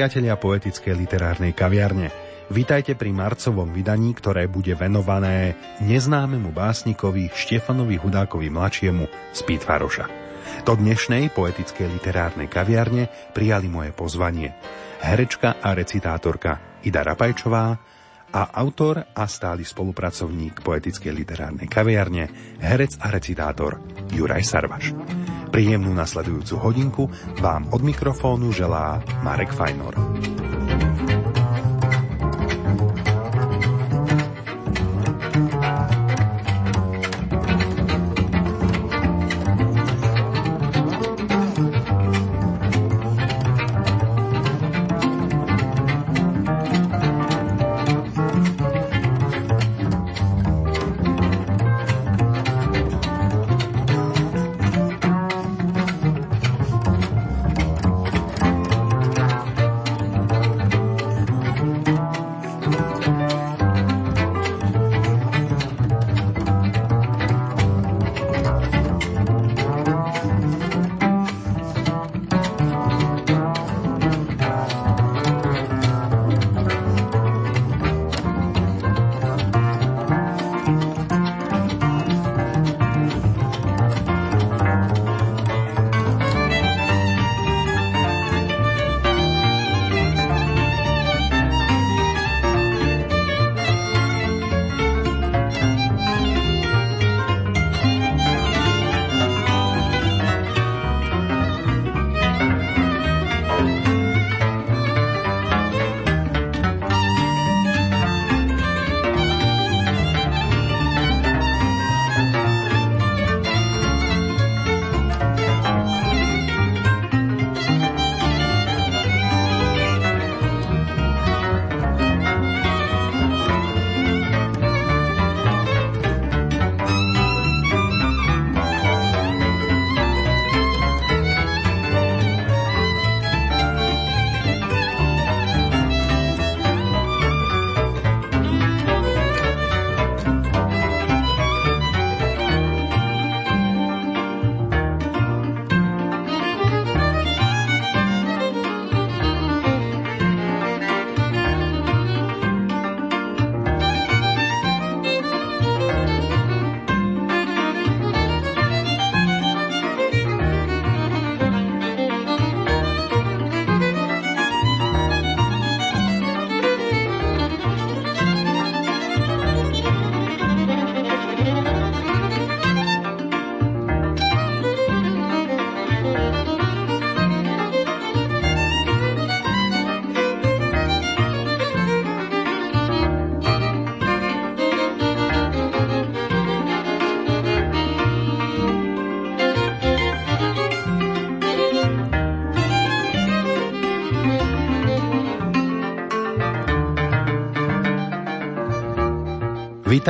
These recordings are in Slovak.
Priatelia poetickej literárnej kaviarne. Vítajte pri marcovom vydaní, ktoré bude venované neznámemu básnikovi Štefanovi Hudákovi mladšiemu z Pítvaroša. Do dnešnej poetickej literárnej kaviarne prijali moje pozvanie. Herečka a recitátorka Ida Rapajčová a autor a stály spolupracovník poetickej literárnej kaviarne, herec a recitátor Juraj Sarvaš. Príjemnú nasledujúcu hodinku vám od mikrofónu želá Marek Fajnor.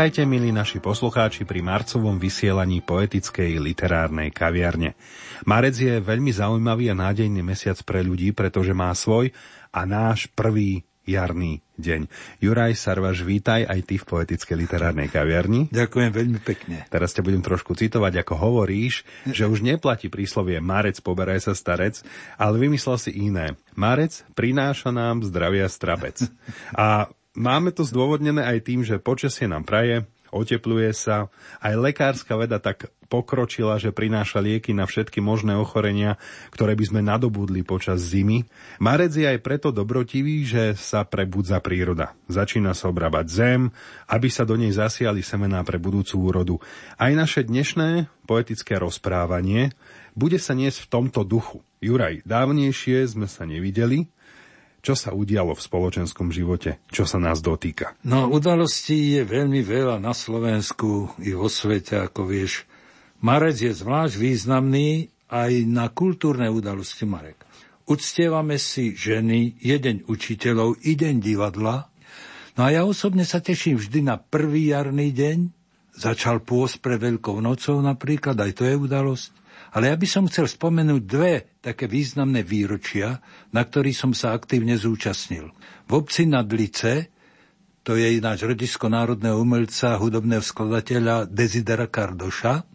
Vítajte, milí naši poslucháči, pri marcovom vysielaní poetickej literárnej kaviarne. Marec je veľmi zaujímavý a nádejný mesiac pre ľudí, pretože má svoj a náš prvý jarný deň. Juraj Sarvaš, vítaj aj ty v poetickej literárnej kaviarni. Ďakujem veľmi pekne. Teraz ťa budem trošku citovať, ako hovoríš, že už neplatí príslovie Marec, poberaj sa starec, ale vymyslel si iné. Marec prináša nám zdravia strabec. A Máme to zdôvodnené aj tým, že počasie nám praje, otepluje sa, aj lekárska veda tak pokročila, že prináša lieky na všetky možné ochorenia, ktoré by sme nadobudli počas zimy. Marec je aj preto dobrotivý, že sa prebudza príroda. Začína sa obrábať zem, aby sa do nej zasiali semená pre budúcu úrodu. Aj naše dnešné poetické rozprávanie bude sa niesť v tomto duchu. Juraj, dávnejšie sme sa nevideli, čo sa udialo v spoločenskom živote, čo sa nás dotýka. No, udalostí je veľmi veľa na Slovensku i vo svete, ako vieš. Marec je zvlášť významný aj na kultúrne udalosti Marek. Uctievame si ženy, jeden učiteľov, i deň divadla. No a ja osobne sa teším vždy na prvý jarný deň. Začal pôst pre Veľkou nocou napríklad, aj to je udalosť. Ale ja by som chcel spomenúť dve také významné výročia, na ktorých som sa aktívne zúčastnil. V obci Nadlice, to je ináč rodisko národného umelca, hudobného skladateľa Dezidera Kardoša,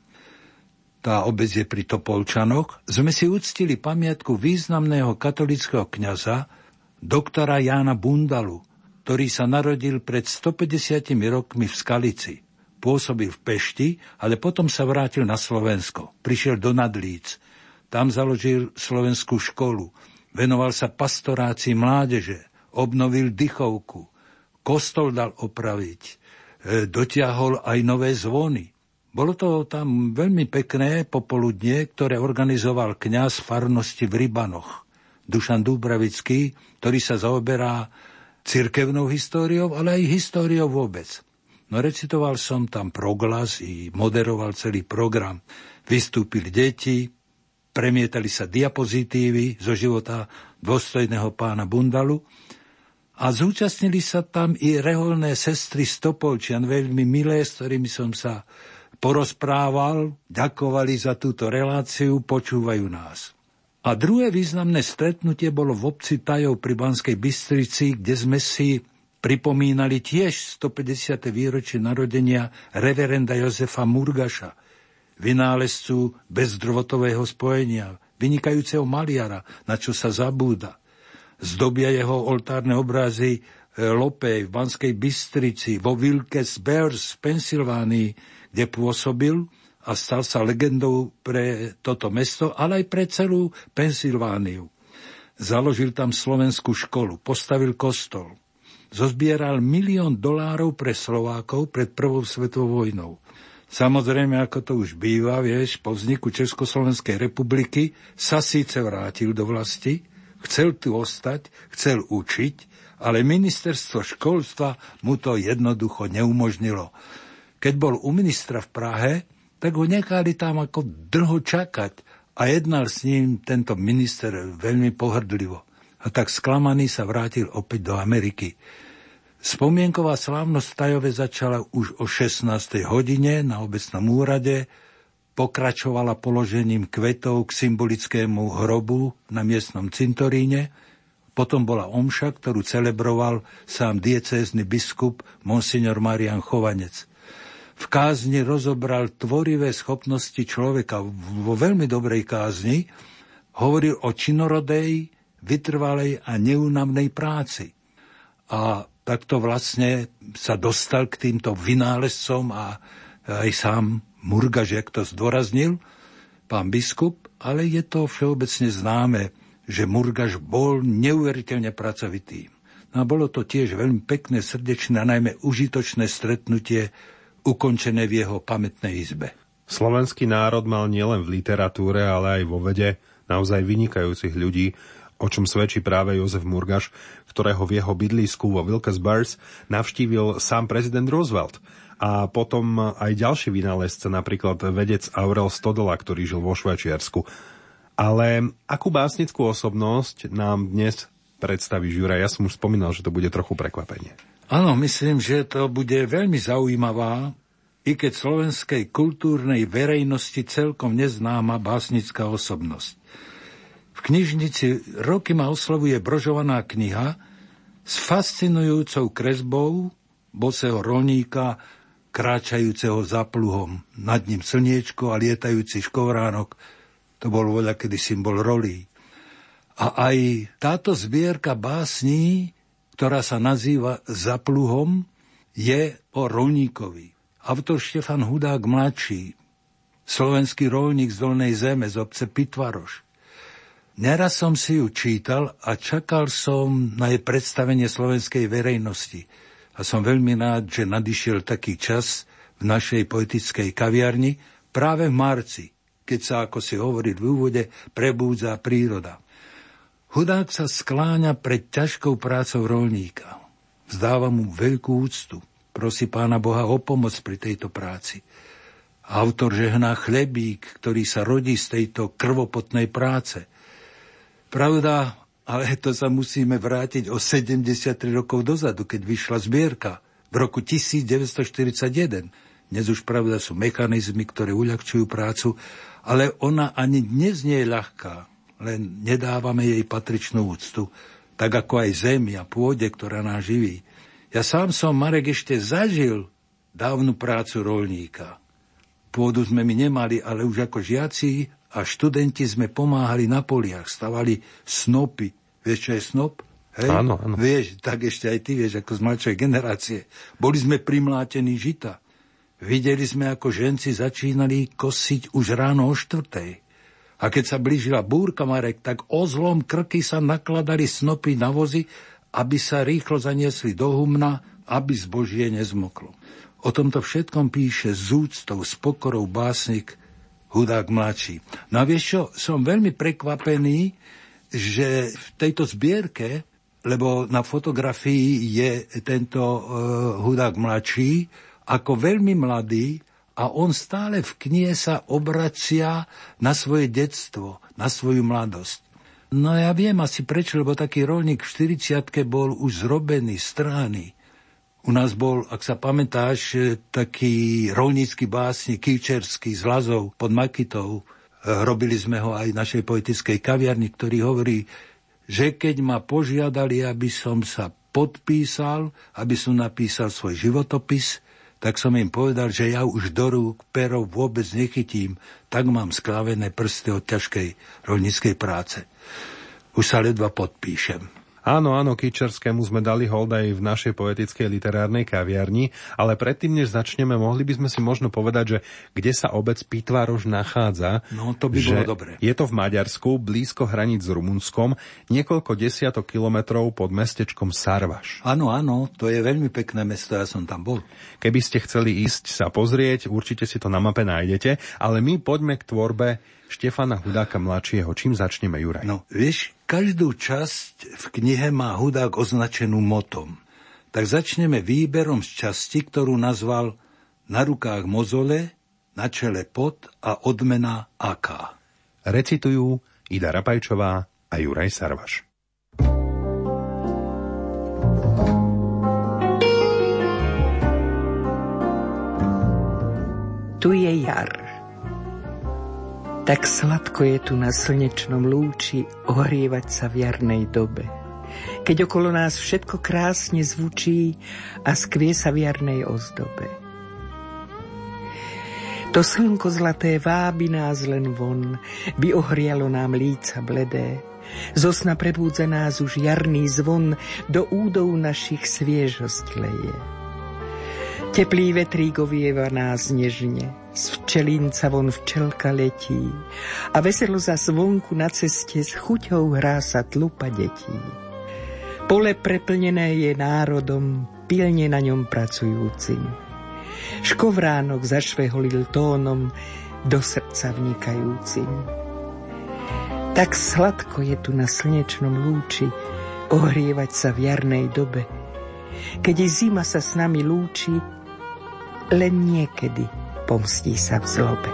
tá obec je pri Topolčanoch, sme si uctili pamiatku významného katolického kňaza, doktora Jána Bundalu, ktorý sa narodil pred 150 rokmi v Skalici. Pôsobil v Pešti, ale potom sa vrátil na Slovensko. Prišiel do Nadlíc. Tam založil slovenskú školu. Venoval sa pastorácii mládeže. Obnovil dychovku. Kostol dal opraviť. E, dotiahol aj nové zvony. Bolo to tam veľmi pekné popoludnie, ktoré organizoval kňaz farnosti v Rybanoch, Dušan Dúbravický, ktorý sa zaoberá cirkevnou históriou, ale aj históriou vôbec. No recitoval som tam proglas i moderoval celý program. Vystúpili deti, premietali sa diapozitívy zo života dôstojného pána Bundalu a zúčastnili sa tam i reholné sestry Stopolčian, veľmi milé, s ktorými som sa porozprával, ďakovali za túto reláciu, počúvajú nás. A druhé významné stretnutie bolo v obci Tajov pri Banskej Bystrici, kde sme si pripomínali tiež 150. výročie narodenia reverenda Jozefa Murgaša, vynálezcu bezdrovotového spojenia, vynikajúceho maliara, na čo sa zabúda. Zdobia jeho oltárne obrazy e, Lopej v Banskej Bystrici, vo Wilkes Bears v Pensylvánii, kde pôsobil a stal sa legendou pre toto mesto, ale aj pre celú Pensylvániu. Založil tam slovenskú školu, postavil kostol. Zozbieral milión dolárov pre Slovákov pred Prvou svetovou vojnou. Samozrejme, ako to už býva, vieš, po vzniku Československej republiky sa síce vrátil do vlasti, chcel tu ostať, chcel učiť, ale ministerstvo školstva mu to jednoducho neumožnilo. Keď bol u ministra v Prahe, tak ho nechali tam ako drho čakať a jednal s ním tento minister veľmi pohrdlivo. A tak sklamaný sa vrátil opäť do Ameriky. Spomienková slávnosť v Tajove začala už o 16. hodine na obecnom úrade, pokračovala položením kvetov k symbolickému hrobu na miestnom cintoríne, potom bola omša, ktorú celebroval sám diecézny biskup Monsignor Marian Chovanec v kázni rozobral tvorivé schopnosti človeka vo veľmi dobrej kázni, hovoril o činorodej, vytrvalej a neúnavnej práci. A takto vlastne sa dostal k týmto vynálezcom a aj sám Murgaž, jak to zdôraznil, pán biskup, ale je to všeobecne známe, že Murgaž bol neuveriteľne pracovitý. No a bolo to tiež veľmi pekné, srdečné a najmä užitočné stretnutie ukončené v jeho pamätnej izbe. Slovenský národ mal nielen v literatúre, ale aj vo vede naozaj vynikajúcich ľudí, o čom svedčí práve Jozef Murgaš, ktorého v jeho bydlisku vo Wilkes-Barre navštívil sám prezident Roosevelt. A potom aj ďalší vynálezce, napríklad vedec Aurel Stodola, ktorý žil vo Švajčiarsku. Ale akú básnickú osobnosť nám dnes predstaví Jura? Ja som už spomínal, že to bude trochu prekvapenie. Áno, myslím, že to bude veľmi zaujímavá, i keď slovenskej kultúrnej verejnosti celkom neznáma básnická osobnosť. Knižnici roky ma oslovuje brožovaná kniha s fascinujúcou kresbou bosého rolníka, kráčajúceho za pluhom. Nad ním slniečko a lietajúci škovránok. To bol voľa kedy symbol rolí. A aj táto zbierka básní ktorá sa nazýva Zapluhom, je o rolníkovi. Autor Štefan Hudák mladší, slovenský rolník z Dolnej zeme, z obce Pitvaroš. Neraz som si ju čítal a čakal som na jej predstavenie slovenskej verejnosti. A som veľmi rád, že nadišiel taký čas v našej poetickej kaviarni práve v marci, keď sa, ako si hovorí v úvode, prebúdza príroda. Hudák sa skláňa pred ťažkou prácou rolníka. Vzdáva mu veľkú úctu. Prosí pána Boha o pomoc pri tejto práci. Autor žehná chlebík, ktorý sa rodí z tejto krvopotnej práce. Pravda, ale to sa musíme vrátiť o 73 rokov dozadu, keď vyšla zbierka v roku 1941. Dnes už pravda sú mechanizmy, ktoré uľahčujú prácu, ale ona ani dnes nie je ľahká len nedávame jej patričnú úctu, tak ako aj zemi a pôde, ktorá nás živí. Ja sám som, Marek, ešte zažil dávnu prácu rolníka. Pôdu sme my nemali, ale už ako žiaci a študenti sme pomáhali na poliach, stavali snopy. Vieš, čo je snop? Hej? Áno, áno. Vieš, tak ešte aj ty vieš, ako z mladšej generácie. Boli sme primlátení žita. Videli sme, ako ženci začínali kosiť už ráno o štvrtej. A keď sa blížila búrka Marek, tak o zlom krky sa nakladali snopy na vozy, aby sa rýchlo zaniesli do humna, aby zbožie nezmoklo. O tomto všetkom píše z úctou, s pokorou básnik Hudák mladší. No a vieš čo, som veľmi prekvapený, že v tejto zbierke, lebo na fotografii je tento uh, Hudák mladší, ako veľmi mladý, a on stále v knihe sa obracia na svoje detstvo, na svoju mladosť. No ja viem asi prečo, lebo taký rolník v 40 bol už zrobený, strány. U nás bol, ak sa pamätáš, taký rolnícky básnik Kýčerský z Lazov pod Makitou. Robili sme ho aj v našej poetickej kaviarni, ktorý hovorí, že keď ma požiadali, aby som sa podpísal, aby som napísal svoj životopis, tak som im povedal, že ja už do rúk perov vôbec nechytím, tak mám sklavené prsty od ťažkej rolníckej práce. Už sa ledva podpíšem. Áno, áno, Kičerskému sme dali hold aj v našej poetickej literárnej kaviarni, ale predtým, než začneme, mohli by sme si možno povedať, že kde sa obec Pitvárož nachádza. No, to by bolo dobre. Je to v Maďarsku, blízko hraníc s Rumunskom, niekoľko desiatok kilometrov pod mestečkom Sarvaš. Áno, áno, to je veľmi pekné mesto, ja som tam bol. Keby ste chceli ísť sa pozrieť, určite si to na mape nájdete, ale my poďme k tvorbe Štefana Hudáka mladšieho. Čím začneme, Juraj? No, vieš, každú časť v knihe má Hudák označenú motom. Tak začneme výberom z časti, ktorú nazval Na rukách mozole, na čele pot a odmena aká. Recitujú Ida Rapajčová a Juraj Sarvaš. Tu je jar. Tak sladko je tu na slnečnom lúči ohrievať sa v jarnej dobe. Keď okolo nás všetko krásne zvučí a skvie sa v jarnej ozdobe. To slnko zlaté vábi nás len von, by ohrialo nám líca bledé. Zo sna prebúdza nás už jarný zvon, do údov našich sviežosť leje. Teplý vetrík ovieva nás nežne, z včelínca von včelka letí a veselo za zvonku na ceste s chuťou hrá sa tlupa detí. Pole preplnené je národom, pilne na ňom pracujúcim. Škovránok zašveholil tónom, do srdca vnikajúcim. Tak sladko je tu na slnečnom lúči ohrievať sa v jarnej dobe, keď zima sa s nami lúči, len niekedy – pomstí sa v zlobe.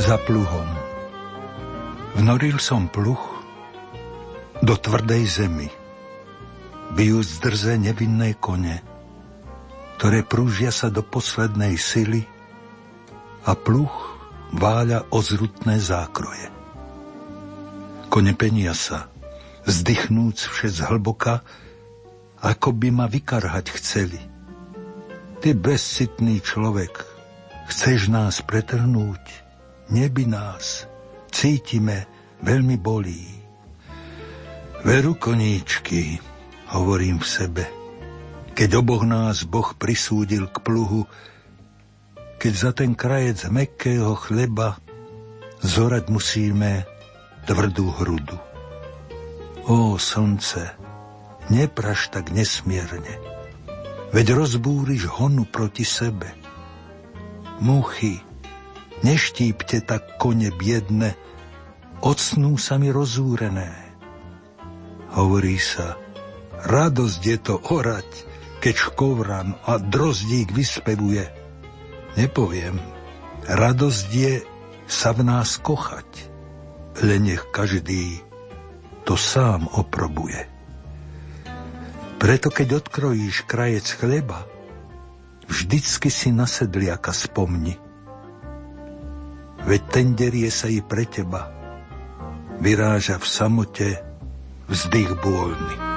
Za pluhom Vnoril som pluch do tvrdej zemi. Bijú zdrze nevinné kone, ktoré prúžia sa do poslednej sily a pluch váľa ozrutné zákroje. Kone penia sa, vzdychnúc vše zhlboka, ako by ma vykarhať chceli. Ty bezcitný človek, chceš nás pretrhnúť, neby nás, cítime, veľmi bolí. Veru koníčky, hovorím v sebe, keď oboch nás Boh prisúdil k pluhu, keď za ten krajec mekkého chleba zorať musíme tvrdú hrudu. Ó, slnce, nepraš tak nesmierne, veď rozbúriš honu proti sebe. muchy, neštípte tak kone biedne, odsnú sa mi rozúrené. Hovorí sa, radosť je to orať, keď škovran a drozdík vyspevuje. Nepoviem, radosť je sa v nás kochať, len nech každý to sám oprobuje. Preto keď odkrojíš krajec chleba, vždycky si na sedliaka spomni. Veď ten derie sa i pre teba, vyráža v samote vzdych bôľny.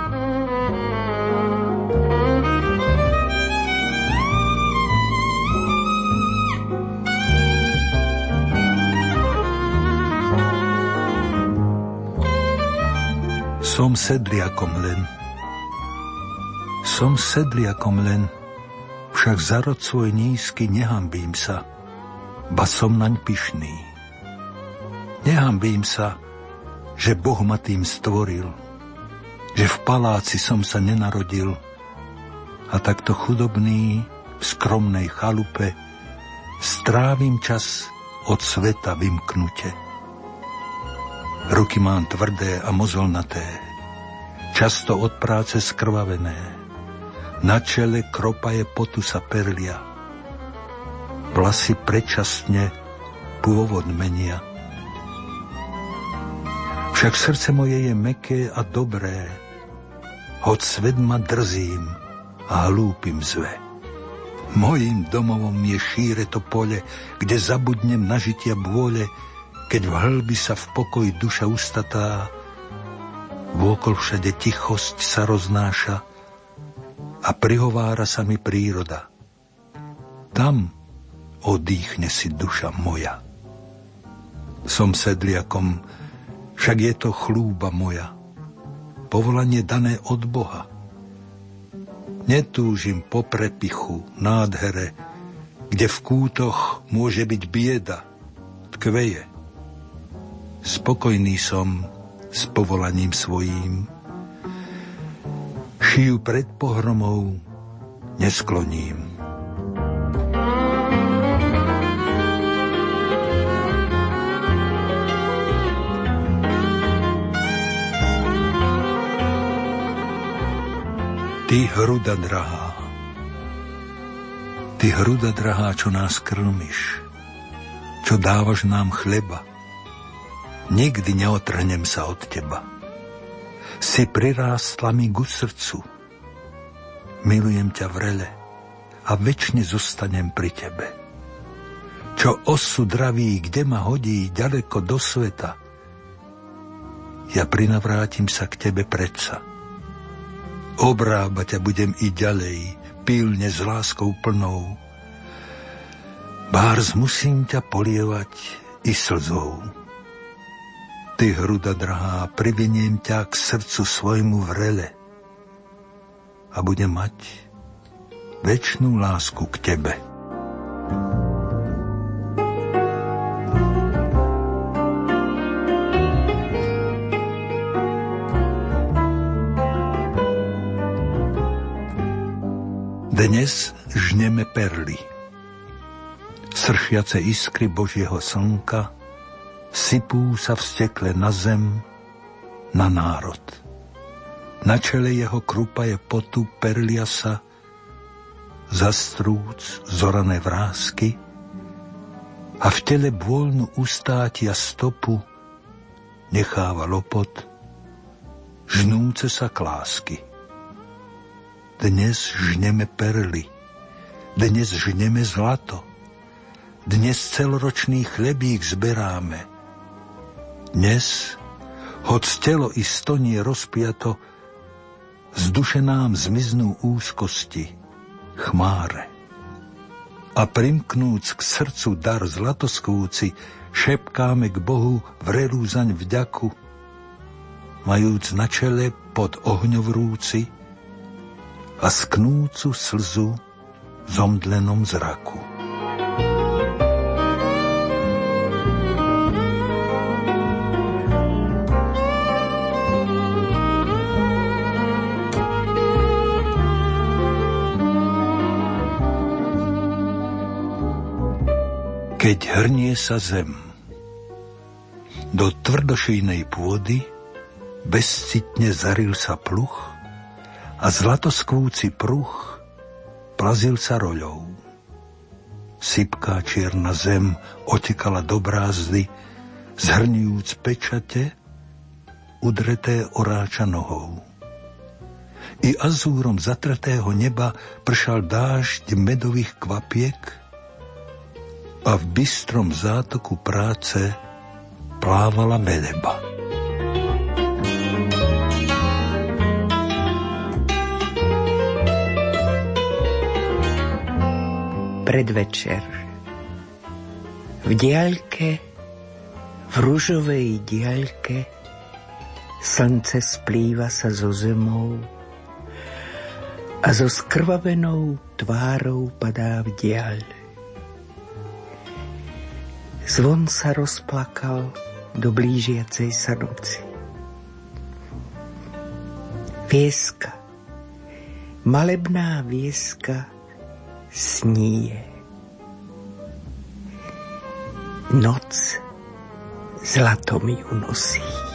Som sedliakom len. Som sedliakom len, však za rod svoj nízky nehambím sa, ba som naň pyšný. Nehambím sa, že Boh ma tým stvoril, že v paláci som sa nenarodil a takto chudobný v skromnej chalupe strávim čas od sveta vymknutie. Ruky mám tvrdé a mozolnaté, často od práce skrvavené. Na čele kropa je potu sa perlia. Vlasy predčasne pôvod menia. Však srdce moje je meké a dobré, hoď svet ma drzím a hlúpim zve. Mojím domovom je šíre to pole, kde zabudnem na žitia bôle, keď v hlbi sa v pokoji duša ustatá, vôkol všade tichosť sa roznáša a prihovára sa mi príroda. Tam odýchne si duša moja. Som sedliakom, však je to chlúba moja, povolanie dané od Boha. Netúžim po prepichu, nádhere, kde v kútoch môže byť bieda, tkveje spokojný som s povolaním svojím. Šiju pred pohromou neskloním. Ty hruda drahá, Ty hruda drahá, čo nás krmiš, čo dávaš nám chleba, nikdy neotrhnem sa od teba. Si prirástla mi ku srdcu. Milujem ťa vrele a väčšine zostanem pri tebe. Čo osu draví, kde ma hodí ďaleko do sveta, ja prinavrátim sa k tebe predsa. Obrábať ťa budem i ďalej, pilne s láskou plnou. Bárs musím ťa polievať i slzou. Ty, hruda drahá, priviniem ťa k srdcu svojmu vrele a budem mať väčšnú lásku k Tebe. Dnes žneme perly, sršiace iskry Božieho slnka, sypú sa vstekle na zem, na národ. Na čele jeho krupa je potu, perlia sa, zastrúc zorané vrázky a v tele bôľnu ustátia stopu necháva lopot, žnúce sa klásky. Dnes žneme perly, dnes žneme zlato, dnes celoročný chlebík zberáme – dnes, hoď telo i stonie rozpiato, z duše nám zmiznú úzkosti, chmáre. A primknúc k srdcu dar zlatoskúci, šepkáme k Bohu vrelú zaň vďaku, majúc na čele pod ohňovrúci a sknúcu slzu zomdlenom zraku. Keď hrnie sa zem do tvrdošejnej pôdy, bezcitne zaril sa pluch a zlatoskvúci pruch plazil sa roľou. Sypká čierna zem otekala do brázdy, zhrňujúc pečate, udreté oráča nohou. I azúrom zatratého neba pršal dážď medových kvapiek a v bystrom zátoku práce plávala veleba. Predvečer. V diaľke, v rúžovej diaľke, slnce splýva sa so zemou a so skrvavenou tvárou padá v diaľ. Zvon sa rozplakal do blížiacej sa noci. Vieska, malebná vieska sníje. Noc zlatom ju nosí.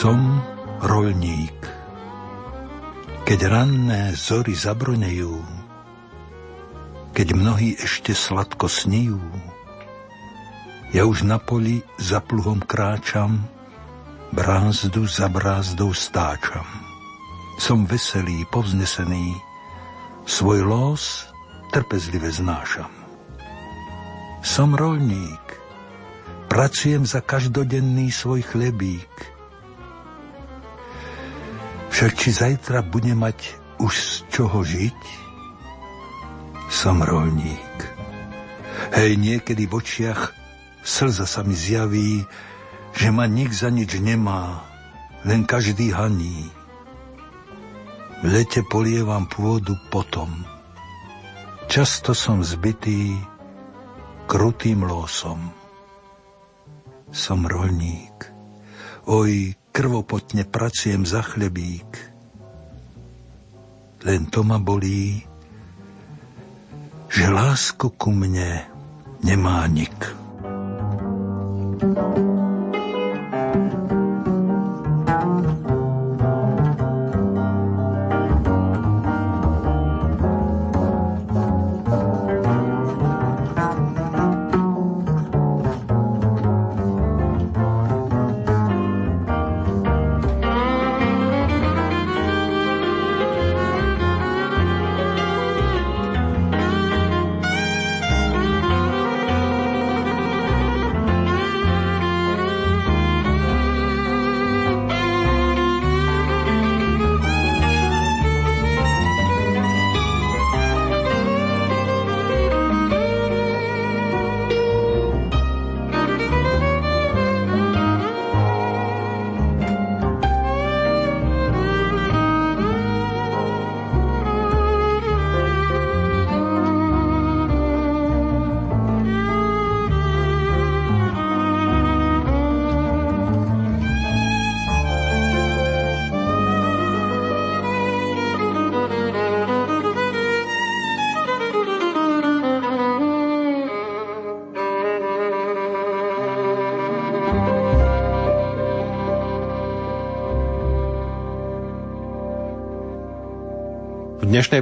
Som rolník. Keď ranné zory zabronejú, keď mnohí ešte sladko snijú, ja už na poli za pluhom kráčam, brázdu za brázdou stáčam. Som veselý, povznesený, svoj los trpezlive znášam. Som rolník, pracujem za každodenný svoj chlebík, však či zajtra bude mať už z čoho žiť? Som rolník. Hej, niekedy v očiach slza sa mi zjaví, že ma nik za nič nemá, len každý haní. V lete polievam pôdu potom. Často som zbytý krutým losom. Som rolník. Oj, krvopotne pracujem za chlebík. Len to ma bolí, že lásku ku mne nemá nik.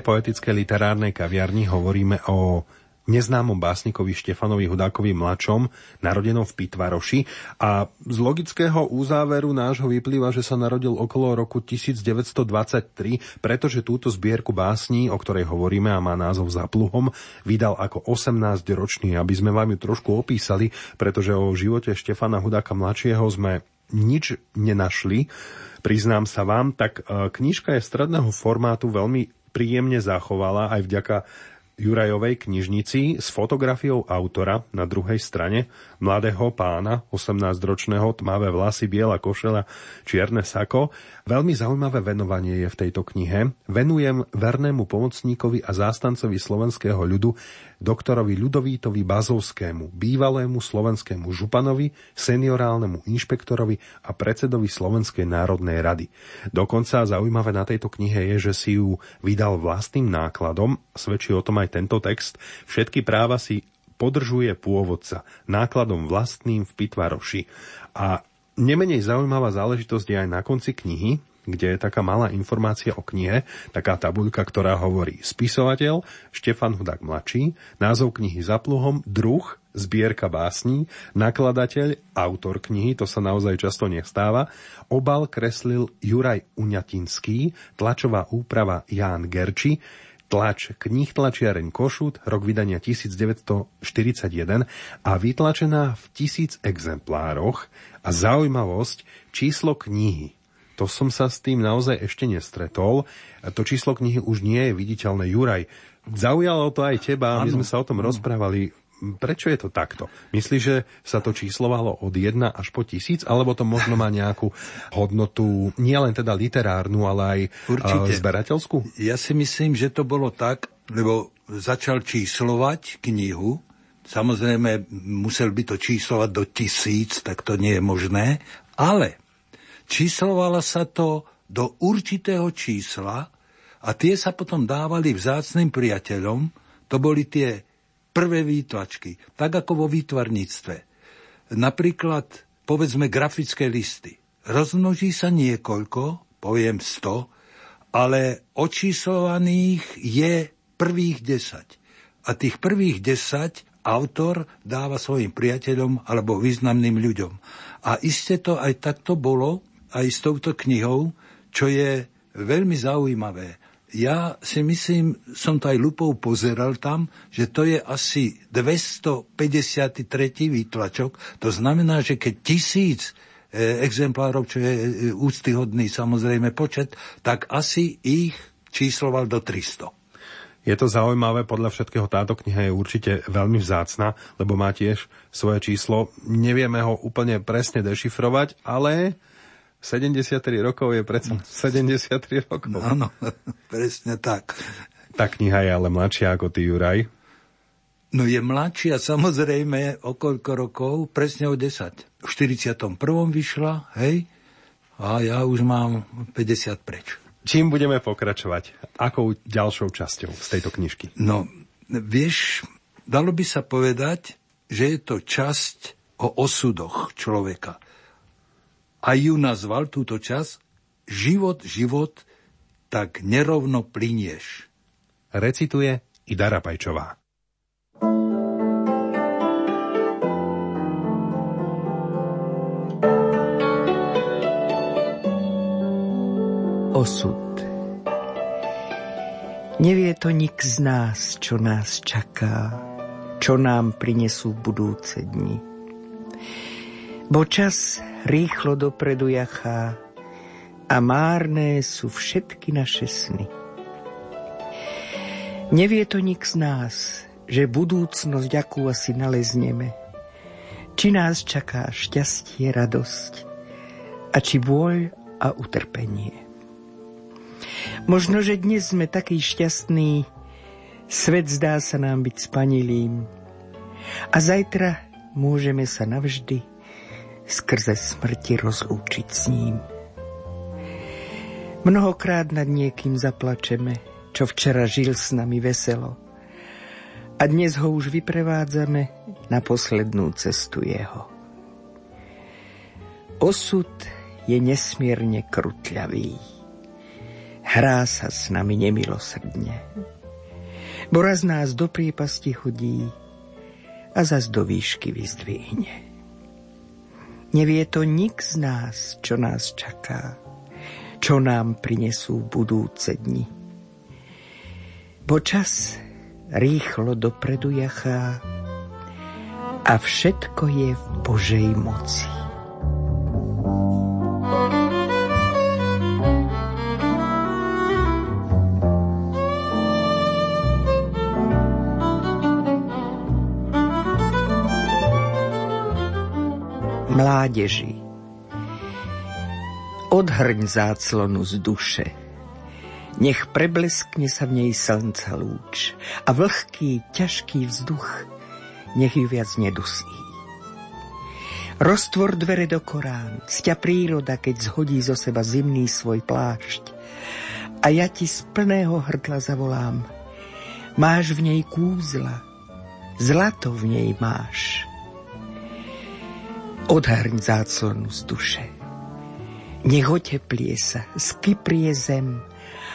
Poetickej literárnej kaviarni hovoríme o neznámom básnikovi Štefanovi Hudákovi mladšom, narodenom v Pitvaroši. A z logického úzáveru nášho vyplýva, že sa narodil okolo roku 1923, pretože túto zbierku básní, o ktorej hovoríme a má názov Za pluhom, vydal ako 18-ročný, aby sme vám ju trošku opísali, pretože o živote Štefana Hudáka mladšieho sme nič nenašli, priznám sa vám, tak e, knižka je stredného formátu veľmi príjemne zachovala aj vďaka Jurajovej knižnici s fotografiou autora na druhej strane, mladého pána, 18-ročného, tmavé vlasy, biela košela, čierne sako. Veľmi zaujímavé venovanie je v tejto knihe. Venujem vernému pomocníkovi a zástancovi slovenského ľudu, doktorovi Ľudovítovi Bazovskému, bývalému slovenskému županovi, seniorálnemu inšpektorovi a predsedovi Slovenskej národnej rady. Dokonca zaujímavé na tejto knihe je, že si ju vydal vlastným nákladom, svedčí o tom aj tento text. Všetky práva si podržuje pôvodca nákladom vlastným v Pitvaroši. A nemenej zaujímavá záležitosť je aj na konci knihy, kde je taká malá informácia o knihe, taká tabuľka, ktorá hovorí spisovateľ Štefan Hudák mladší, názov knihy za pluhom, druh, zbierka básní, nakladateľ, autor knihy, to sa naozaj často nestáva, obal kreslil Juraj Uňatinský, tlačová úprava Ján Gerči, tlač knih tlačiareň Košut, rok vydania 1941 a vytlačená v tisíc exemplároch a zaujímavosť číslo knihy to som sa s tým naozaj ešte nestretol. To číslo knihy už nie je viditeľné. Juraj, zaujalo to aj teba, my sme sa o tom rozprávali. Prečo je to takto? Myslíš, že sa to číslovalo od 1 až po tisíc, alebo to možno má nejakú hodnotu, nielen teda literárnu, ale aj Určite. zberateľskú? Ja si myslím, že to bolo tak, lebo začal číslovať knihu, samozrejme musel by to číslovať do tisíc, tak to nie je možné, ale Číslovala sa to do určitého čísla a tie sa potom dávali vzácným priateľom. To boli tie prvé výtlačky, tak ako vo výtvarníctve. Napríklad, povedzme, grafické listy. Rozmnoží sa niekoľko, poviem 100, ale očíslovaných je prvých 10. A tých prvých 10 autor dáva svojim priateľom alebo významným ľuďom. A iste to aj takto bolo aj s touto knihou, čo je veľmi zaujímavé. Ja si myslím, som to aj lupou pozeral tam, že to je asi 253. výtlačok. To znamená, že keď tisíc e, exemplárov, čo je e, úctyhodný samozrejme počet, tak asi ich čísloval do 300. Je to zaujímavé, podľa všetkého táto kniha je určite veľmi vzácna, lebo má tiež svoje číslo. Nevieme ho úplne presne dešifrovať, ale 73 rokov je predsa 73 rokov. Áno, presne tak. Tá kniha je ale mladšia ako ty, Juraj. No je mladšia samozrejme o koľko rokov? Presne o 10. V 41. vyšla, hej? A ja už mám 50 preč. Čím budeme pokračovať? Akou ďalšou časťou z tejto knižky? No, vieš, dalo by sa povedať, že je to časť o osudoch človeka a ju nazval túto čas Život, život, tak nerovno plinieš. Recituje Ida Rapajčová. Osud Nevie to nik z nás, čo nás čaká, čo nám prinesú budúce dni. Bo čas rýchlo dopredu jachá a márne sú všetky naše sny. Nevie to nik z nás, že budúcnosť, akú asi nalezneme, či nás čaká šťastie, radosť a či vôľ a utrpenie. Možno, že dnes sme takí šťastní, svet zdá sa nám byť spanilým a zajtra môžeme sa navždy skrze smrti rozlúčiť s ním. Mnohokrát nad niekým zaplačeme, čo včera žil s nami veselo. A dnes ho už vyprevádzame na poslednú cestu jeho. Osud je nesmierne krutľavý. Hrá sa s nami nemilosrdne. Bo raz nás do priepasti chodí a zas do výšky vyzdvihne. Nevie to nik z nás, čo nás čaká, čo nám prinesú budúce dni. Bo čas rýchlo dopredu jachá a všetko je v Božej moci. Pádeži. Odhrň záclonu z duše, nech prebleskne sa v nej slnca lúč a vlhký, ťažký vzduch nech ju viac nedusí. Roztvor dvere do Korán, sťa príroda, keď zhodí zo seba zimný svoj plášť. A ja ti z plného hrdla zavolám. Máš v nej kúzla, zlato v nej máš. Odhrň záclonu z duše. Nech oteplie sa, skyprie zem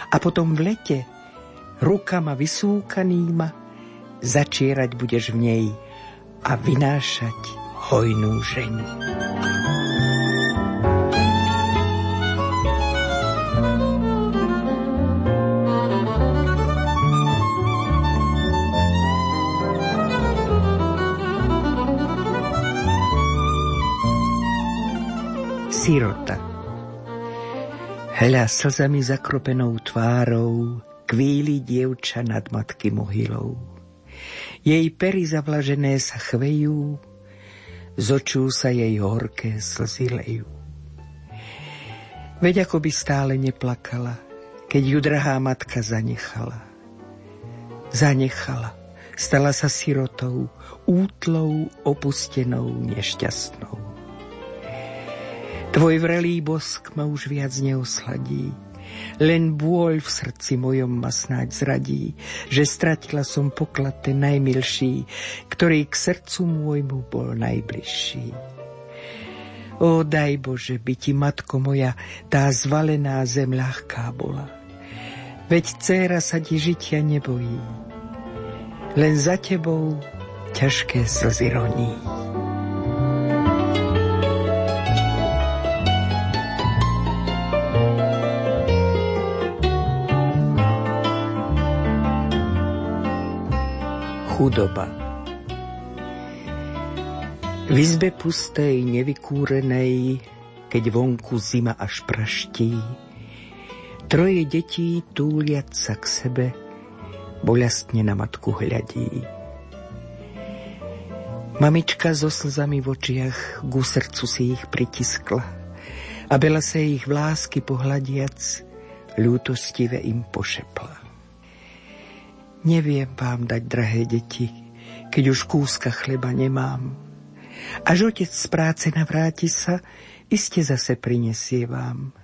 a potom v lete rukama vysúkanýma začierať budeš v nej a vynášať hojnú žeň. Sirota Hľa slzami zakropenou tvárou kvíli dievča nad matky mohylou. Jej pery zavlažené sa chvejú, z očú sa jej horké slzy lejú. Veď ako by stále neplakala, keď ju drahá matka zanechala. Zanechala, stala sa sirotou, útlou, opustenou, nešťastnou. Tvoj vrelý bosk ma už viac neosladí, len bôľ v srdci mojom ma snáď zradí, že stratila som poklad ten najmilší, ktorý k srdcu môjmu bol najbližší. O daj Bože, by ti, matko moja, tá zvalená zem ľahká bola. Veď dcéra sa ti žitia nebojí, len za tebou ťažké slzy roní. Chudoba. V izbe pustej, nevykúrenej, keď vonku zima až praští, troje detí túliať sa k sebe, boľastne na matku hľadí. Mamička so slzami v očiach ku srdcu si ich pritiskla a bela sa ich v lásky pohľadiac, ľútostive im pošepla. Neviem vám dať, drahé deti, keď už kúska chleba nemám. Až otec z práce navráti sa, iste zase prinesie vám.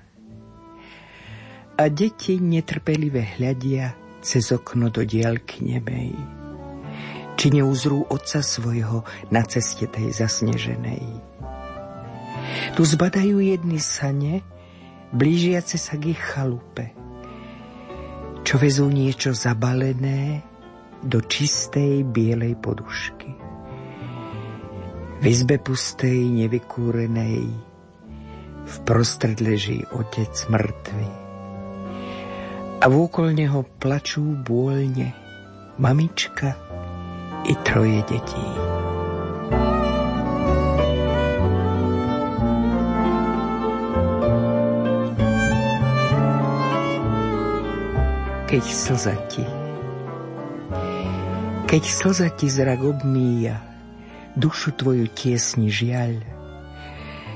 A deti netrpelivé hľadia cez okno do dielky nemej. Či neuzrú otca svojho na ceste tej zasneženej. Tu zbadajú jedny sane, blížiace sa k ich chalupe – čo vezú niečo zabalené do čistej bielej podušky. V izbe pustej, nevykúrenej, v prostred leží otec mŕtvy. A vôkol neho plačú bôľne mamička i troje detí. Keď slza ti. Keď slza ti zrak obmíja, dušu tvoju tiesni žiaľ,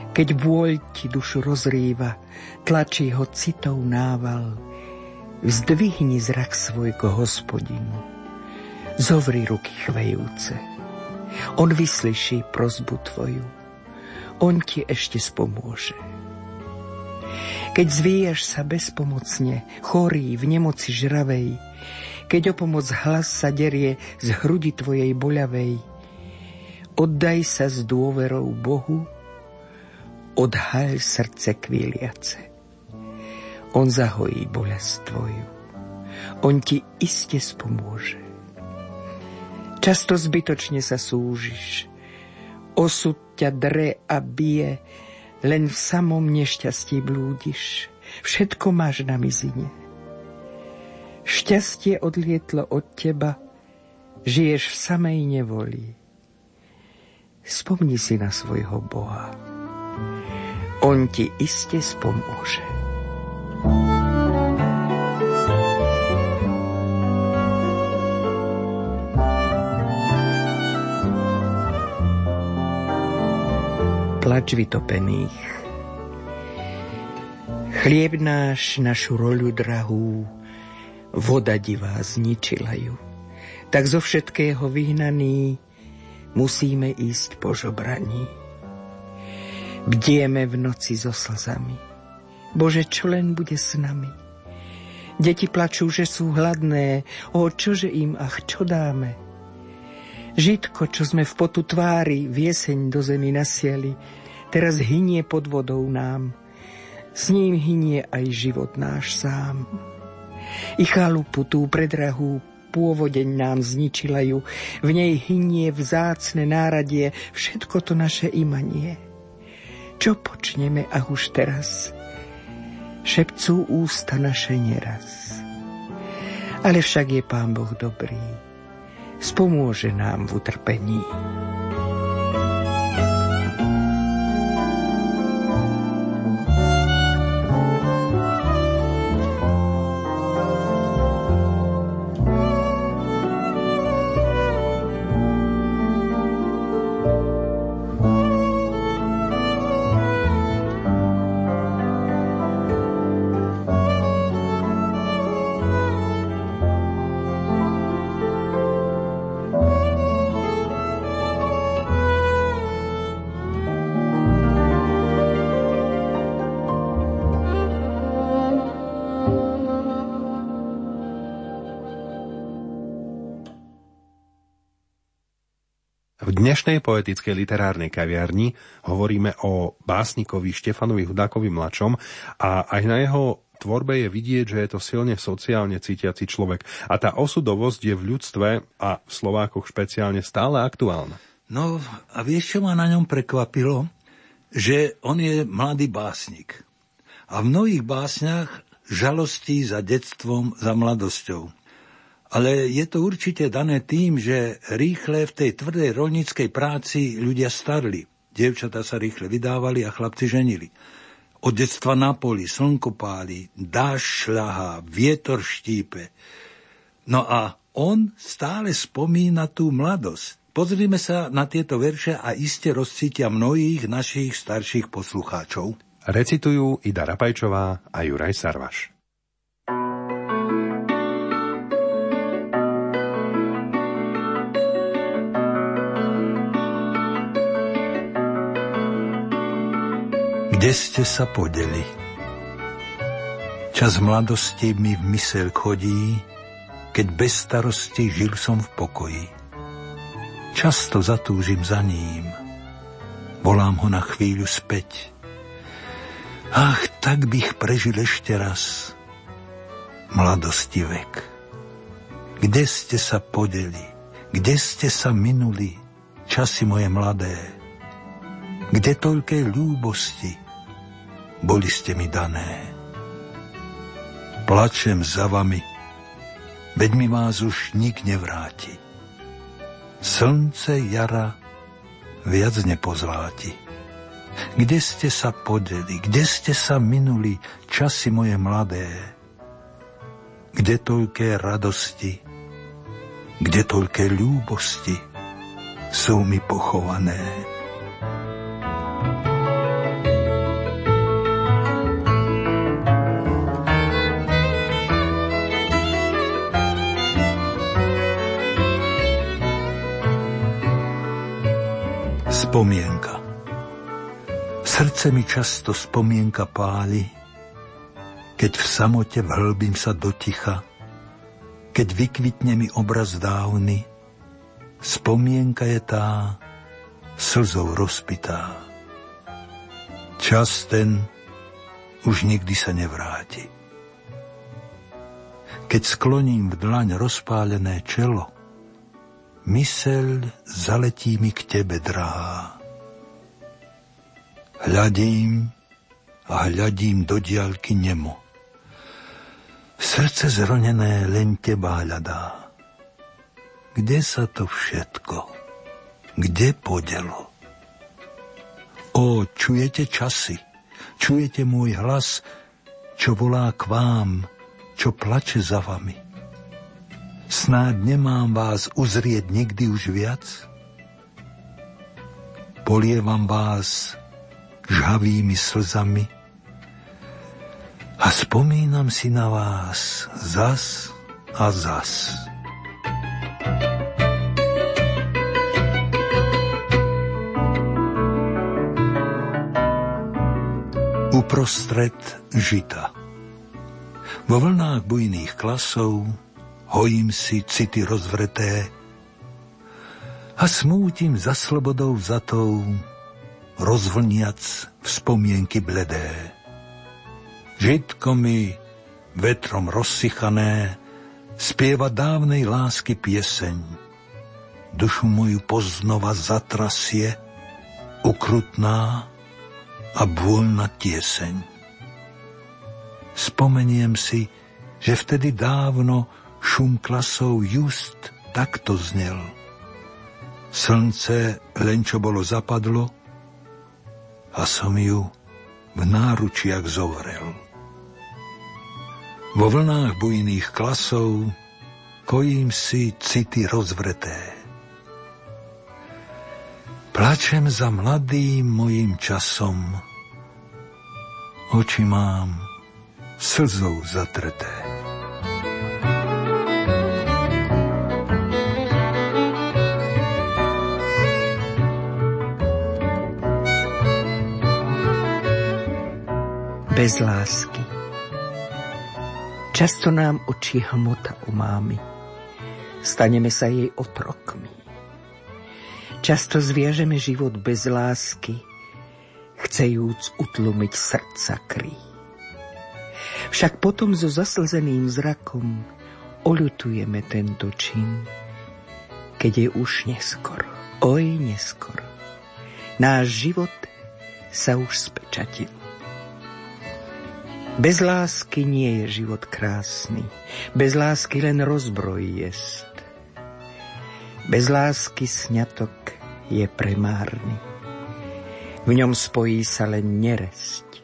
keď bôľ ti dušu rozrýva, tlačí ho citou nával, vzdvihni zrak svoj k hospodinu, zovri ruky chvejúce. On vyslyší prozbu tvoju, on ti ešte spomôže. Keď zvíjaš sa bezpomocne, chorý v nemoci žravej, keď o pomoc hlas sa derie z hrudi tvojej boľavej, oddaj sa s dôverou Bohu, odhaľ srdce kvíliace. On zahojí bolesť tvoju. On ti iste spomôže. Často zbytočne sa súžiš. Osud ťa dre a bije, len v samom nešťastí blúdiš, všetko máš na mizine. Šťastie odlietlo od teba, žiješ v samej nevoli. Spomni si na svojho Boha. On ti iste spomôže. Plač vytopených. Chlieb náš, našu roľu drahú, voda divá zničila ju. Tak zo všetkého vyhnaný musíme ísť po žobraní. Bdieme v noci so slzami. Bože, čo len bude s nami? Deti plačú, že sú hladné. O, čože im, ach, čo dáme? Žitko, čo sme v potu tvári, vieseň do zemi nasieli, teraz hynie pod vodou nám. S ním hynie aj život náš sám. I chalupu tú predrahú pôvodeň nám zničila ju, v nej hynie vzácne náradie všetko to naše imanie. Čo počneme, ach už teraz? Šepcú ústa naše neraz. Ale však je Pán Boh dobrý. Spomôže nám v utrpení. Dnešnej poetickej literárnej kaviarni hovoríme o básnikovi Štefanovi Hudákovi mladšom a aj na jeho tvorbe je vidieť, že je to silne sociálne cítiaci človek. A tá osudovosť je v ľudstve a v Slovákoch špeciálne stále aktuálna. No a vieš, čo ma na ňom prekvapilo? Že on je mladý básnik. A v mnohých básniach žalostí za detstvom, za mladosťou. Ale je to určite dané tým, že rýchle v tej tvrdej rolníckej práci ľudia starli. Dievčatá sa rýchle vydávali a chlapci ženili. Od detstva na poli, slnko páli, dáš šľahá, vietor štípe. No a on stále spomína tú mladosť. Pozrime sa na tieto verše a iste rozcítia mnohých našich starších poslucháčov. Recitujú Ida Rapajčová a Juraj Sarvaš. Kde ste sa podeli? Čas mladosti mi v mysel chodí, keď bez starosti žil som v pokoji. Často zatúžim za ním, volám ho na chvíľu späť. Ach, tak bych prežil ešte raz mladosti vek. Kde ste sa podeli? Kde ste sa minuli? Časy moje mladé. Kde toľké ľúbosti? Boli ste mi dané. Plačem za vami, veď mi vás už nik nevráti. Slnce jara viac nepozláti. Kde ste sa podeli, kde ste sa minuli časy moje mladé? Kde toľké radosti, kde toľké ľúbosti sú mi pochované? Spomienka Srdce mi často spomienka páli, keď v samote vhlbím sa do ticha, keď vykvitne mi obraz dávny, spomienka je tá slzou rozpitá. Čas ten už nikdy sa nevráti. Keď skloním v dlaň rozpálené čelo, Mysel zaletí mi k tebe, drahá. Hľadím a hľadím do diaľky nemo. Srdce zronené len teba hľadá. Kde sa to všetko? Kde podelo? O, čujete časy, čujete môj hlas, čo volá k vám, čo plače za vami. Snáď nemám vás uzrieť nikdy už viac? Polievam vás žhavými slzami a spomínam si na vás zas a zas. Uprostred žita. Vo vlnách bujných klasov hojím si city rozvreté a smútim za slobodou vzatou, rozvlniac vzpomienky bledé. Žitko mi vetrom rozsychané spieva dávnej lásky pieseň. Dušu moju poznova zatrasie, ukrutná a bôľna tieseň. Spomeniem si, že vtedy dávno šum klasov just takto znel – Slnce len čo bolo zapadlo a som ju v náručiach zovrel. Vo vlnách bujných klasov kojím si city rozvreté. Plačem za mladým mojim časom, oči mám slzou zatreté. Bez lásky. Často nám oči hmota umámi. Staneme sa jej otrokmi. Často zviažeme život bez lásky, chcejúc utlumiť srdca krí. Však potom so zaslzeným zrakom oľutujeme tento čin, keď je už neskoro, oj neskoro. Náš život sa už spečatil. Bez lásky nie je život krásny, bez lásky len rozbroj jest. Bez lásky sňatok je premárny, v ňom spojí sa len neresť.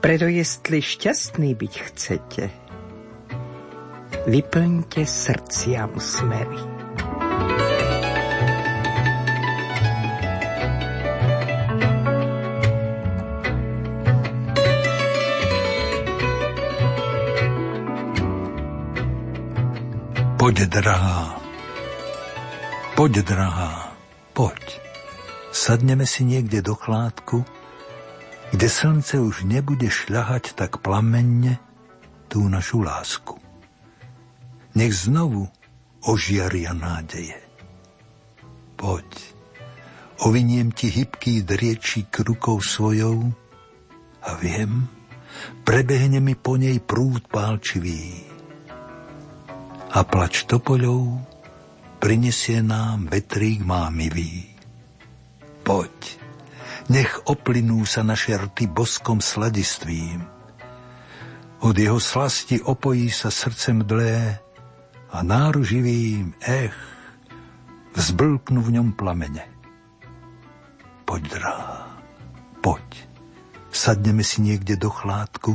Preto jestli šťastný byť chcete, vyplňte srdciam smery. Poď, drahá, poď, drahá, poď. Sadneme si niekde do chládku, kde slnce už nebude šľahať tak plamenne tú našu lásku. Nech znovu ožiaria nádeje. Poď, oviniem ti hybký driečík rukou svojou a viem, prebehne mi po nej prúd pálčivý a plač topoľov prinesie nám vetrík mámivý. Poď, nech oplynú sa naše rty boskom sladistvím. Od jeho slasti opojí sa srdcem dlé a náruživým, ech, vzblknú v ňom plamene. Poď, drahá, poď, sadneme si niekde do chládku,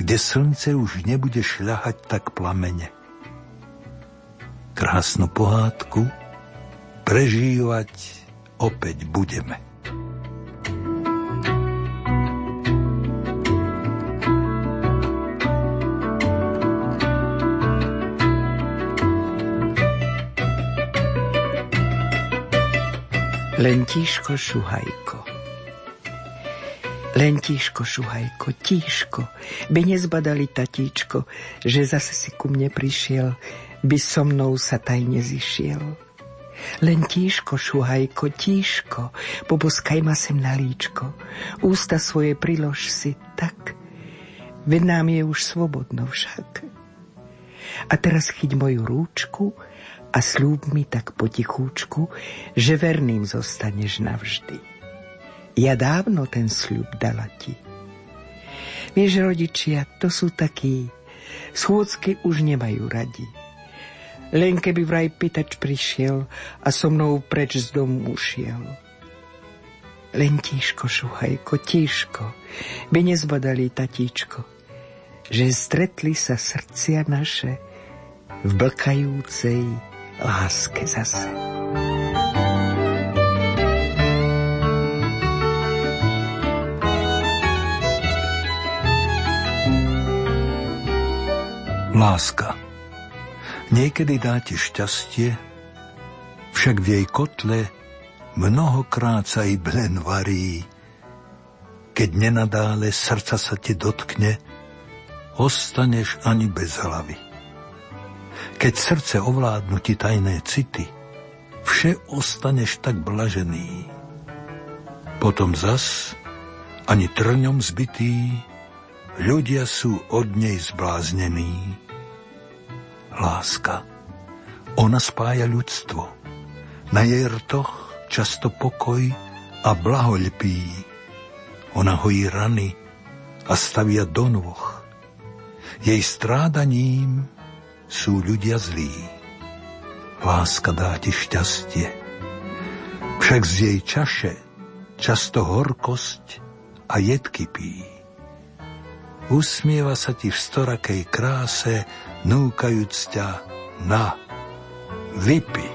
kde slnce už nebude šľahať tak plamene krásnu pohádku prežívať opäť budeme. Lentíško Šuhajko. Lentíško Šuhajko, tíško, by nezbadali tatíčko, že zase si ku mne prišiel, by so mnou sa tajne zišiel. Len tíško, šuhajko, tíško, poboskaj ma sem na líčko, ústa svoje prilož si tak, veď nám je už svobodno však. A teraz chyť moju rúčku a slúb mi tak potichúčku, že verným zostaneš navždy. Ja dávno ten sľub dala ti. Vieš, rodičia, to sú takí, schôdzky už nemajú radi len keby vraj pýtač prišiel a so mnou preč z domu ušiel. Len tíško, šuhajko, tíško, by nezbadali tatíčko, že stretli sa srdcia naše v blkajúcej láske zase. Láska. Niekedy dáte šťastie, však v jej kotle mnohokrát sa i blen varí. Keď nenadále srdca sa ti dotkne, ostaneš ani bez hlavy. Keď srdce ovládnu ti tajné city, vše ostaneš tak blažený. Potom zas, ani trňom zbytý, ľudia sú od nej zbláznení. Láska, ona spája ľudstvo. Na jej rtoch často pokoj a blaho lpí. Ona hojí rany a stavia do nôh. Jej strádaním sú ľudia zlí. Láska dá ti šťastie. Však z jej čaše často horkosť a jedky pí. Usmieva sa ti v storakej kráse, núkajúc ťa na vypi.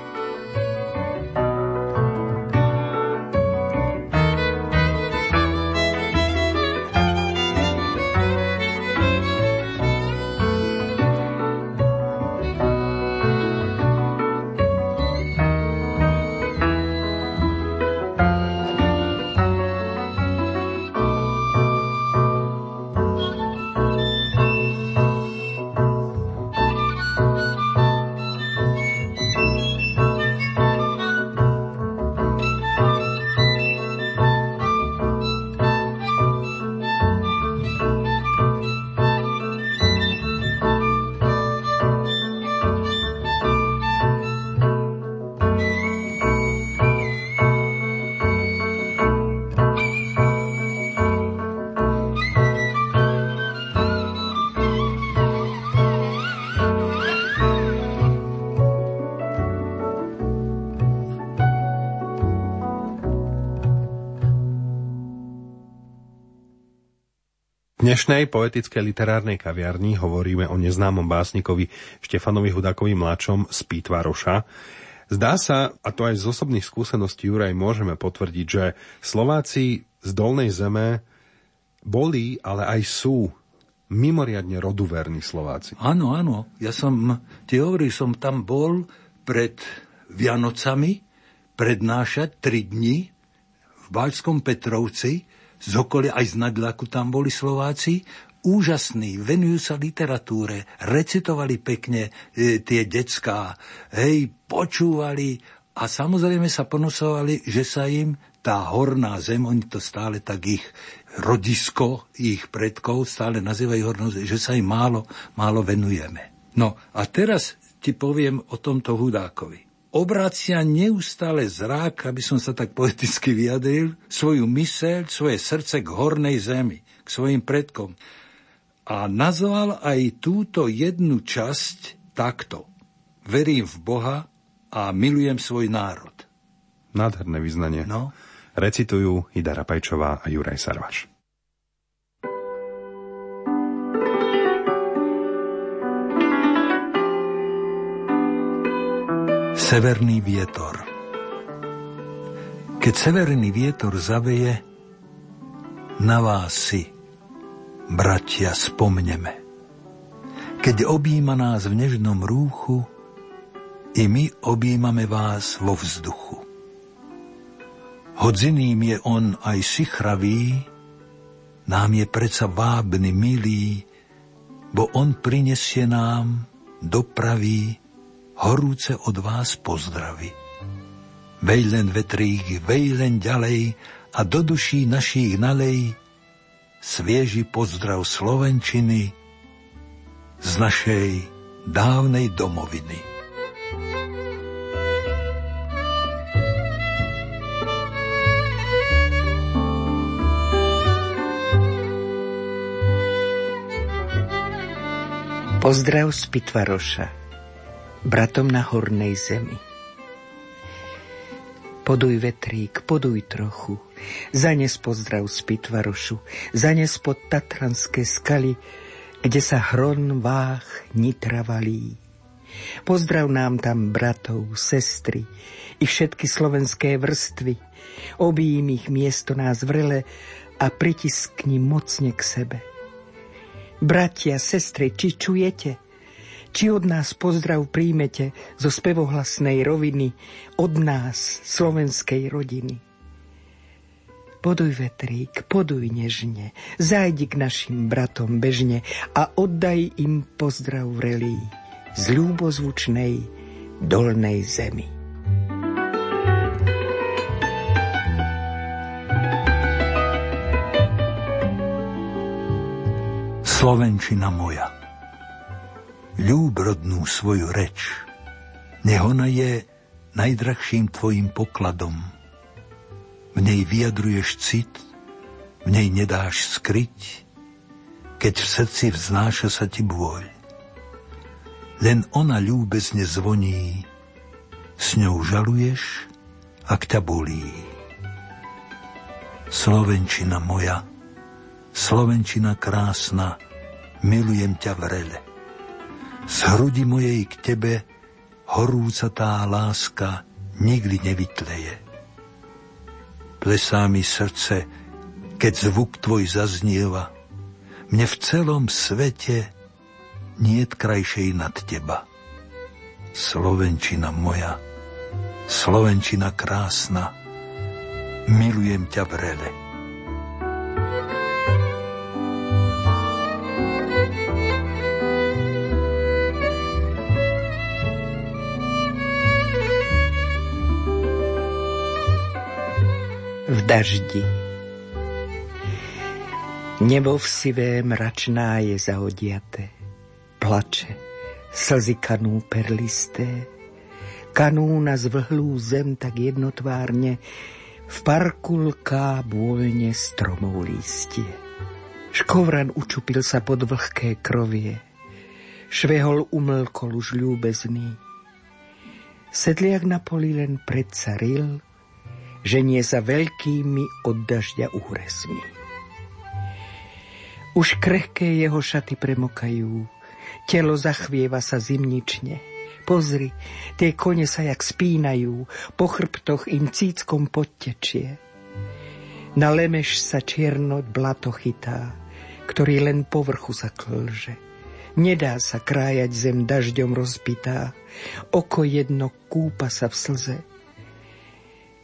Dnešnej poetickej literárnej kaviarni hovoríme o neznámom básnikovi Štefanovi Hudákovi mladšom z Pítvaroša. Zdá sa, a to aj z osobných skúseností Juraj môžeme potvrdiť, že Slováci z Dolnej zeme boli, ale aj sú mimoriadne roduverní Slováci. Áno, áno. Ja som, ti hovorím, som tam bol pred Vianocami prednášať tri dni v Baľskom Petrovci z okolia aj z nadľaku tam boli Slováci, úžasní, venujú sa literatúre, recitovali pekne e, tie decká, hej, počúvali a samozrejme sa ponosovali, že sa im tá horná zem, oni to stále tak ich rodisko, ich predkov stále nazývajú hornou zem, že sa im málo, málo venujeme. No a teraz ti poviem o tomto Hudákovi obracia neustále zrák, aby som sa tak poeticky vyjadril, svoju myseľ, svoje srdce k hornej zemi, k svojim predkom. A nazval aj túto jednu časť takto. Verím v Boha a milujem svoj národ. Nádherné vyznanie. No. Recitujú Ida Rapajčová a Juraj Sarvaš. Severný vietor Keď severný vietor zaveje, na vás si, bratia, spomneme. Keď objíma nás v nežnom rúchu, i my objímame vás vo vzduchu. Hodziným je on aj sichravý, nám je predsa vábny milý, bo on prinesie nám dopraví horúce od vás pozdraví. Vej len vetrík, vej len ďalej a do duší našich nalej svieži pozdrav Slovenčiny z našej dávnej domoviny. Pozdrav z Pitvaroša bratom na hornej zemi. Poduj vetrík, poduj trochu, zanes pozdrav z Pitvarošu, zanes pod Tatranské skaly, kde sa hron váh nitra. Pozdrav nám tam bratov, sestry i všetky slovenské vrstvy, obím ich miesto nás vrele a pritiskni mocne k sebe. Bratia, sestry, či čujete – Či od nás pozdrav príjmete zo spevohlasnej roviny, od nás, slovenskej rodiny. Poduj vetrík, poduj nežne, zajdi k našim bratom bežne a oddaj im pozdrav vrelý z ľúbozvučnej dolnej zemi. Slovenčina moja, ľúb rodnú svoju reč, nech ona je najdrahším tvojim pokladom. V nej vyjadruješ cit, v nej nedáš skryť, keď v srdci vznáša sa ti bôľ. Len ona ľúbezne zvoní, s ňou žaluješ, ak ťa bolí. Slovenčina moja, Slovenčina krásna, milujem ťa vrele. Z hrudi mojej k tebe horúca tá láska nikdy nevytleje. Plesá mi srdce, keď zvuk tvoj zaznieva, mne v celom svete niet krajšej nad teba. Slovenčina moja, Slovenčina krásna, milujem ťa vrele. Daždi. Nebo v sivé mračná je zaodiate, plače, slzy kanú perlisté, kanú na zvhlú zem tak jednotvárne, v parku lká bôľne stromov lístie. Škovran učupil sa pod vlhké krovie, švehol umlkol už ľúbezný. Sedliak na poli len predcaril, ženie sa veľkými od dažďa úresmi. Už krehké jeho šaty premokajú, telo zachvieva sa zimnične. Pozri, tie kone sa jak spínajú, po chrbtoch im cíckom podtečie. Na lemeš sa čierno blato chytá, ktorý len povrchu sa klže. Nedá sa krájať zem dažďom rozpitá, oko jedno kúpa sa v slze.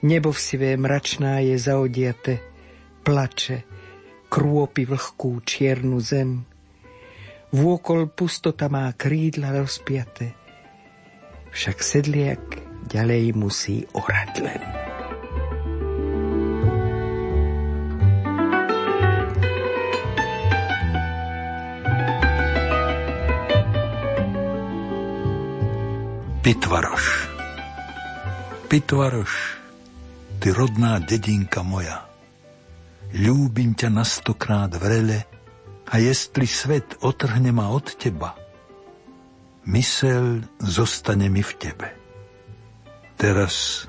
Nebo v sivé mračná je zaodiate, plače, krôpy vlhkú čiernu zem. Vôkol pustota má krídla rozpiate, však sedliak ďalej musí orať len. Pitvaroš. Pitvaroš ty rodná dedinka moja. Ľúbim ťa na stokrát vrele a jestli svet otrhne ma od teba, mysel zostane mi v tebe. Teraz,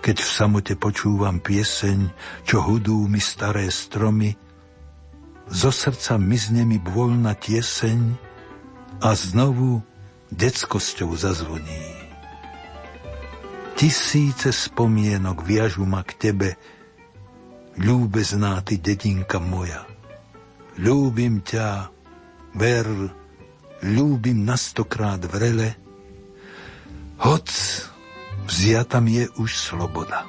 keď v samote počúvam pieseň, čo hudú mi staré stromy, zo srdca mizne mi bôľna tieseň a znovu detskosťou zazvoní. Tisíce spomienok viažu ma k tebe, ľúbezná ty dedinka moja. Ľúbim ťa, ver, ľúbim na stokrát vrele, hoc vziata je už sloboda.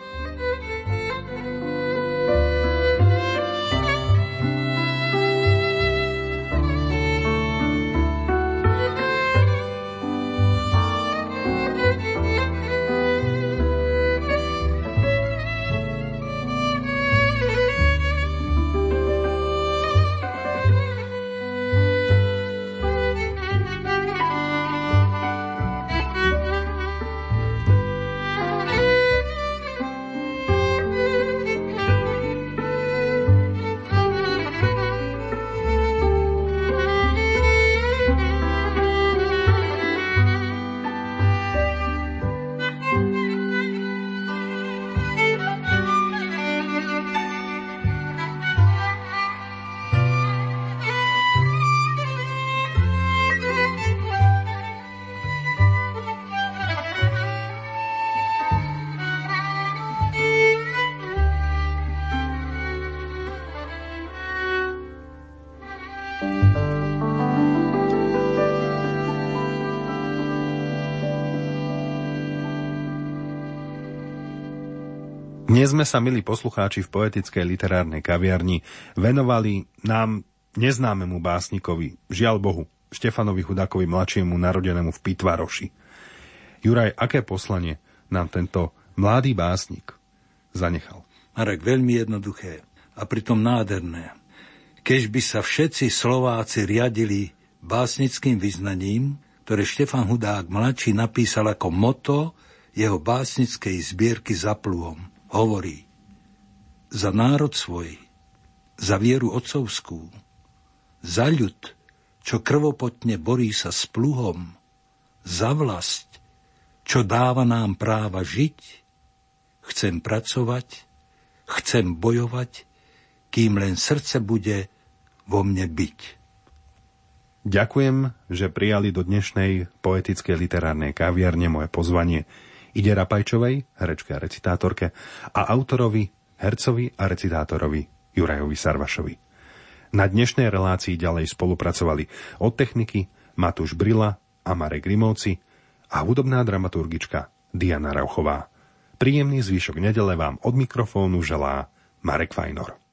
Sme sa, milí poslucháči, v poetickej literárnej kaviarni venovali nám neznámemu básnikovi, žiaľ Bohu, Štefanovi Hudákovi mladšiemu, narodenému v Pitvaroši. Juraj, aké poslanie nám tento mladý básnik zanechal? Marek, veľmi jednoduché a pritom nádherné. Keď by sa všetci Slováci riadili básnickým vyznaním, ktoré Štefan Hudák mladší napísal ako moto jeho básnickej zbierky za pluhom hovorí za národ svoj, za vieru otcovskú, za ľud, čo krvopotne borí sa s pluhom, za vlast, čo dáva nám práva žiť, chcem pracovať, chcem bojovať, kým len srdce bude vo mne byť. Ďakujem, že prijali do dnešnej poetickej literárnej kaviarne moje pozvanie Ide Rapajčovej, herečke a recitátorke, a autorovi, hercovi a recitátorovi Jurajovi Sarvašovi. Na dnešnej relácii ďalej spolupracovali od techniky Matúš Brila a Marek Grimovci a hudobná dramaturgička Diana Rauchová. Príjemný zvyšok nedele vám od mikrofónu želá Marek Fajnor.